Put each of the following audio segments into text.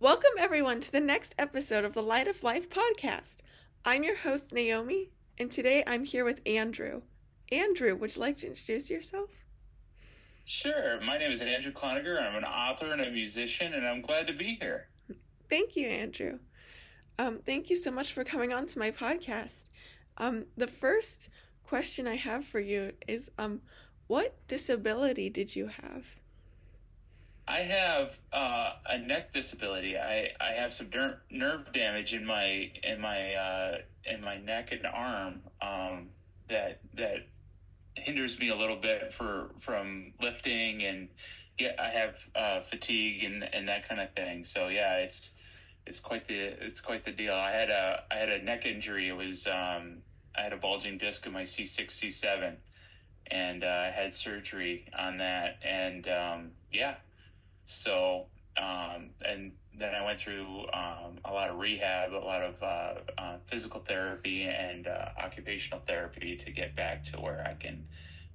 Welcome, everyone, to the next episode of the Light of Life podcast. I'm your host, Naomi, and today I'm here with Andrew. Andrew, would you like to introduce yourself? Sure. My name is Andrew Cloninger. I'm an author and a musician, and I'm glad to be here. Thank you, Andrew. Um, thank you so much for coming on to my podcast. Um, the first question I have for you is um, what disability did you have? I have uh, a neck disability. I, I have some ner- nerve damage in my in my uh, in my neck and arm um, that that hinders me a little bit for from lifting and yeah I have uh, fatigue and, and that kind of thing. So yeah, it's it's quite the it's quite the deal. I had a I had a neck injury. It was um, I had a bulging disc in my C six C seven, and uh, I had surgery on that. And um, yeah, so, um, and then I went through um, a lot of rehab, a lot of uh, uh, physical therapy and uh, occupational therapy to get back to where I can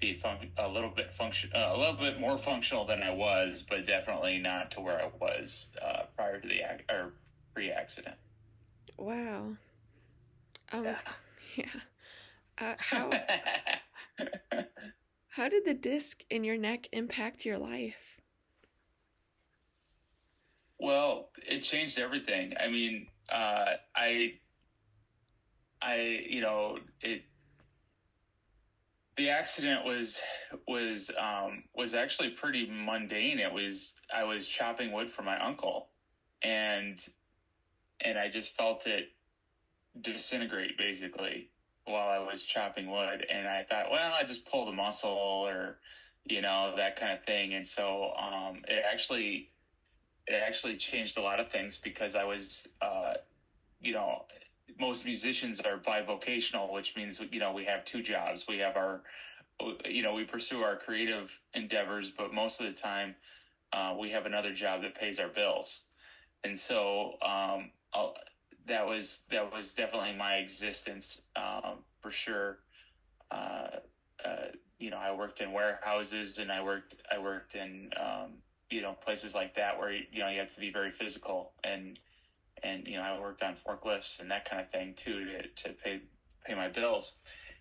be fun- a little bit function, uh, a little bit more functional than I was, but definitely not to where I was uh, prior to the ac- or pre-accident. Wow. Um, Yeah. yeah. Uh, how how did the disc in your neck impact your life? Well, it changed everything. I mean, uh, I, I, you know, it. The accident was was um, was actually pretty mundane. It was I was chopping wood for my uncle, and and I just felt it disintegrate basically while I was chopping wood, and I thought, well, I just pulled a muscle or you know that kind of thing, and so um, it actually it actually changed a lot of things because I was, uh, you know, most musicians are bivocational, which means you know we have two jobs. We have our, you know, we pursue our creative endeavors, but most of the time, uh, we have another job that pays our bills, and so um, that was that was definitely my existence um, for sure. Uh, uh, you know, I worked in warehouses and I worked I worked in um, you know places like that where you know you have to be very physical and and you know I worked on forklifts and that kind of thing too to to pay pay my bills.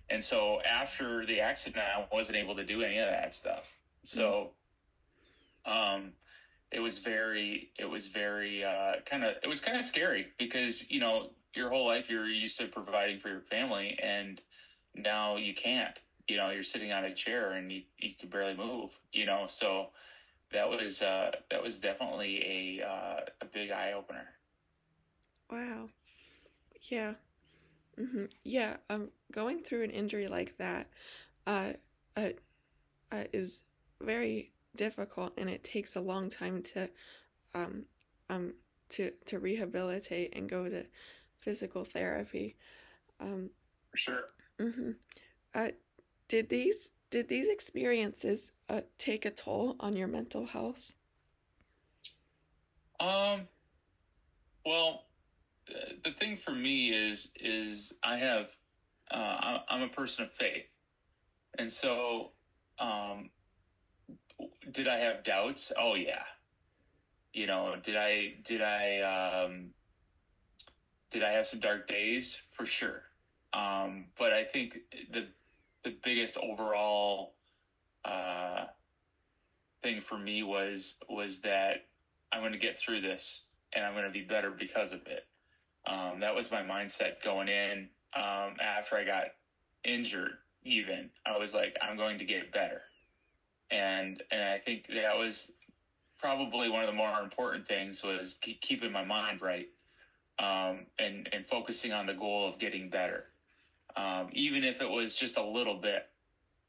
And so after the accident, I wasn't able to do any of that stuff. So, um, it was very it was very uh, kind of it was kind of scary because you know your whole life you're used to providing for your family and now you can't. You know, you're sitting on a chair and you you can barely move. You know, so that was uh, that was definitely a uh, a big eye opener. Wow. Yeah. hmm Yeah. Um, going through an injury like that, uh, uh, uh, is very difficult, and it takes a long time to, um, um, to to rehabilitate and go to physical therapy. Um, For sure. hmm Uh, did these did these experiences uh, take a toll on your mental health? Um. Well, uh, the thing for me is is I have uh, I'm a person of faith, and so um, did I have doubts? Oh yeah. You know, did I did I um, did I have some dark days for sure? Um, but I think the the biggest overall uh, thing for me was was that I'm going to get through this and I'm going to be better because of it. Um, that was my mindset going in um, after I got injured. Even I was like, I'm going to get better, and and I think that was probably one of the more important things was keep, keeping my mind right um, and and focusing on the goal of getting better, um, even if it was just a little bit.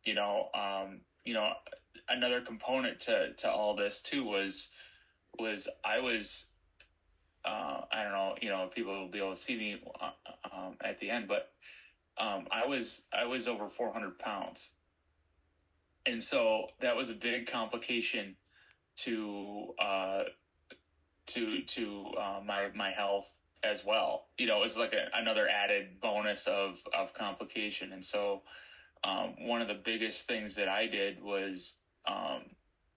You know, um, you know, another component to to all this too was was I was uh, I don't know, you know, people will be able to see me uh, um, at the end, but um, I was I was over 400 pounds, and so that was a big complication to uh, to to uh, my my health as well. You know, it's like a, another added bonus of of complication, and so um, one of the biggest things that I did was um,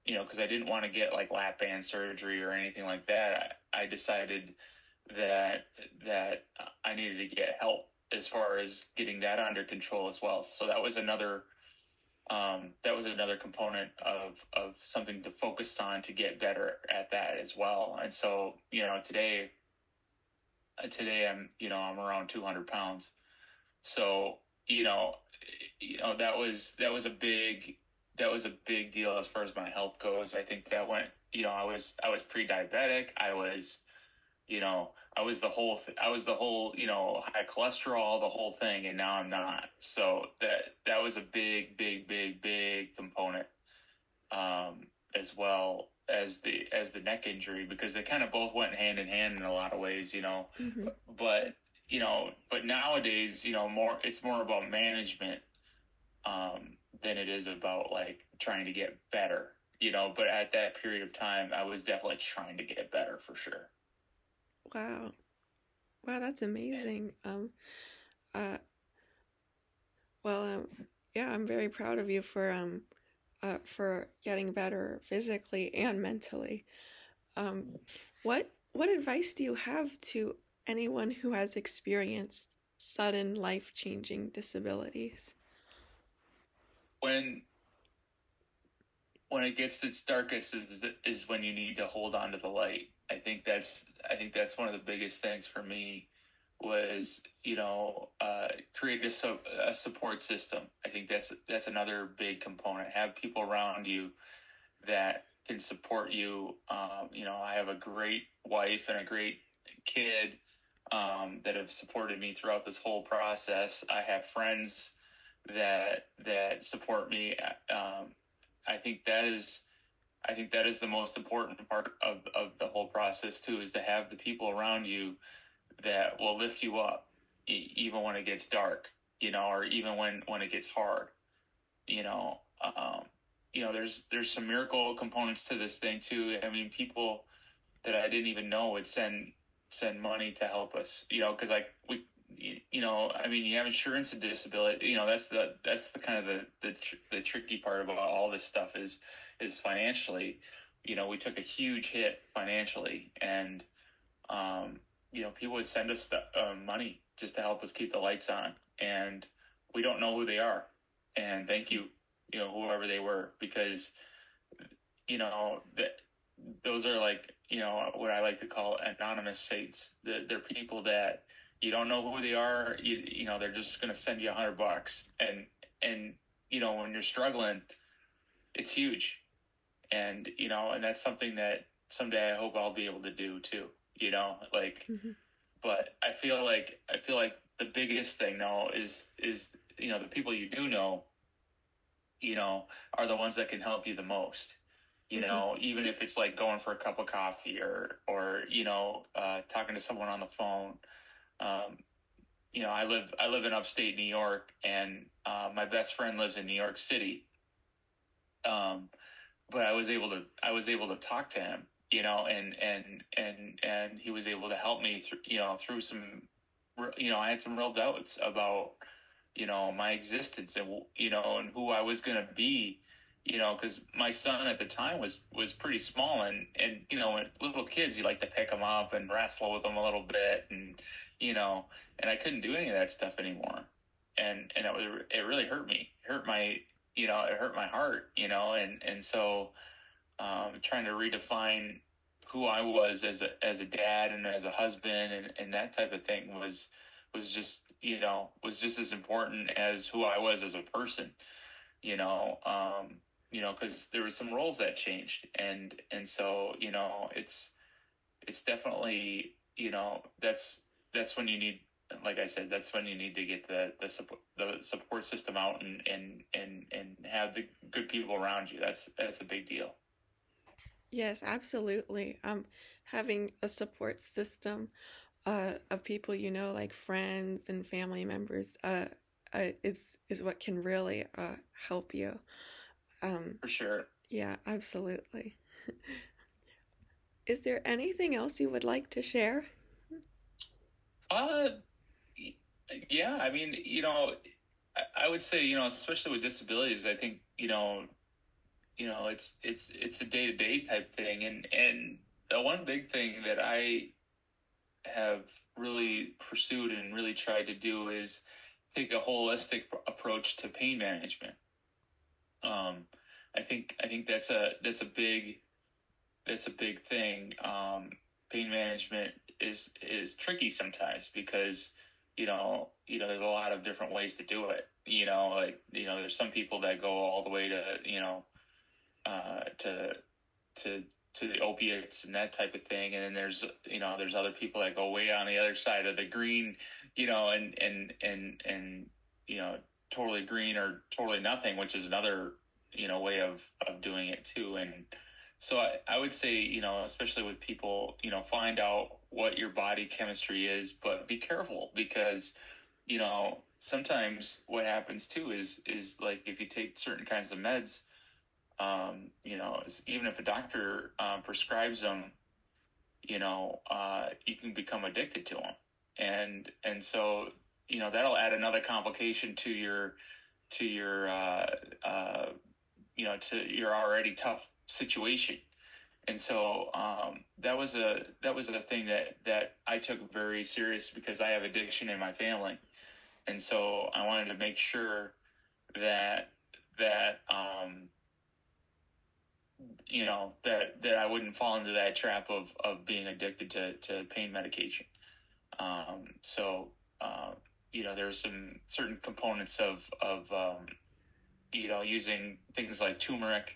you know, because I didn't want to get like lap band surgery or anything like that. I, I decided that that I needed to get help as far as getting that under control as well. So that was another um, that was another component of of something to focus on to get better at that as well. And so you know today today I'm you know I'm around 200 pounds. So you know you know that was that was a big that was a big deal as far as my health goes. I think that went you know I was I was pre-diabetic. I was you know I was the whole th- I was the whole you know high cholesterol the whole thing and now I'm not so that that was a big big big big component um, as well as the as the neck injury because they kind of both went hand in hand in a lot of ways you know mm-hmm. but you know but nowadays you know more it's more about management um, than it is about like trying to get better you know but at that period of time I was definitely trying to get better for sure Wow. Wow, that's amazing. Um uh well um yeah, I'm very proud of you for um uh for getting better physically and mentally. Um what what advice do you have to anyone who has experienced sudden life-changing disabilities? When when it gets its darkest is is when you need to hold on to the light I think that's I think that's one of the biggest things for me was you know uh, create a, su- a support system. I think that's that's another big component. Have people around you that can support you. Um, you know, I have a great wife and a great kid um, that have supported me throughout this whole process. I have friends that that support me. Um, I think that is I think that is the most important part of, of the whole process too, is to have the people around you that will lift you up, even when it gets dark, you know, or even when, when it gets hard, you know, um, you know, there's, there's some miracle components to this thing too. I mean, people that I didn't even know would send, send money to help us, you know, cause like we, you know, I mean, you have insurance and disability, you know, that's the, that's the kind of the, the, tr- the tricky part about all this stuff is, is financially, you know, we took a huge hit financially, and um, you know, people would send us uh, money just to help us keep the lights on, and we don't know who they are. And thank you, you know, whoever they were, because you know that those are like you know what I like to call anonymous saints. They're, they're people that you don't know who they are. You, you know, they're just going to send you a hundred bucks, and and you know when you're struggling, it's huge and you know, and that's something that someday I hope I'll be able to do too. You know, like, mm-hmm. but I feel like I feel like the biggest thing though is is you know the people you do know, you know, are the ones that can help you the most. You mm-hmm. know, even if it's like going for a cup of coffee or or you know uh, talking to someone on the phone. Um, you know, I live I live in upstate New York, and uh, my best friend lives in New York City. Um, but I was able to I was able to talk to him, you know, and and and and he was able to help me through, you know, through some, you know, I had some real doubts about, you know, my existence and you know and who I was gonna be, you know, because my son at the time was was pretty small and and you know, little kids you like to pick them up and wrestle with them a little bit and you know, and I couldn't do any of that stuff anymore, and and it was it really hurt me, it hurt my you know, it hurt my heart, you know, and, and so, um, trying to redefine who I was as a, as a dad and as a husband and, and that type of thing was, was just, you know, was just as important as who I was as a person, you know, um, you know, cause there was some roles that changed and, and so, you know, it's, it's definitely, you know, that's, that's when you need like I said, that's when you need to get the the support the support system out and and and and have the good people around you. That's that's a big deal. Yes, absolutely. Um, having a support system uh, of people you know, like friends and family members, uh, uh, is is what can really uh, help you. Um, For sure. Yeah, absolutely. is there anything else you would like to share? Uh, yeah, I mean, you know, I, I would say, you know, especially with disabilities, I think, you know, you know, it's it's it's a day to day type thing, and and the one big thing that I have really pursued and really tried to do is take a holistic approach to pain management. Um, I think I think that's a that's a big that's a big thing. Um, pain management is is tricky sometimes because you know you know there's a lot of different ways to do it. You know, like you know, there's some people that go all the way to you know uh, to to to the opiates and that type of thing, and then there's you know there's other people that go way on the other side of the green, you know, and and and and you know totally green or totally nothing, which is another you know way of of doing it too, and so I, I would say you know especially with people you know find out what your body chemistry is, but be careful because you know sometimes what happens too is is like if you take certain kinds of meds um, you know, even if a doctor uh, prescribes them, you know, uh, you can become addicted to them, and and so you know that'll add another complication to your to your uh, uh, you know to your already tough situation. And so um, that was a that was a thing that that I took very serious because I have addiction in my family, and so I wanted to make sure that that um, you know that that I wouldn't fall into that trap of of being addicted to to pain medication. Um, so uh, you know there's some certain components of of um, you know using things like turmeric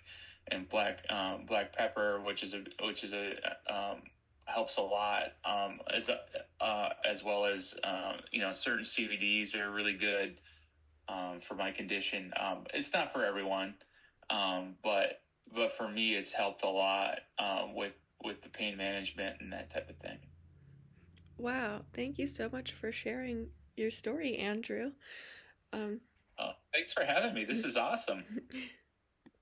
and black um, black pepper, which is a which is a um, helps a lot um, as uh, as well as uh, you know certain CBDs are really good for my condition. It's not for everyone, but but for me, it's helped a lot um, with with the pain management and that type of thing. Wow! Thank you so much for sharing your story, Andrew. Um, oh, thanks for having me. This is awesome.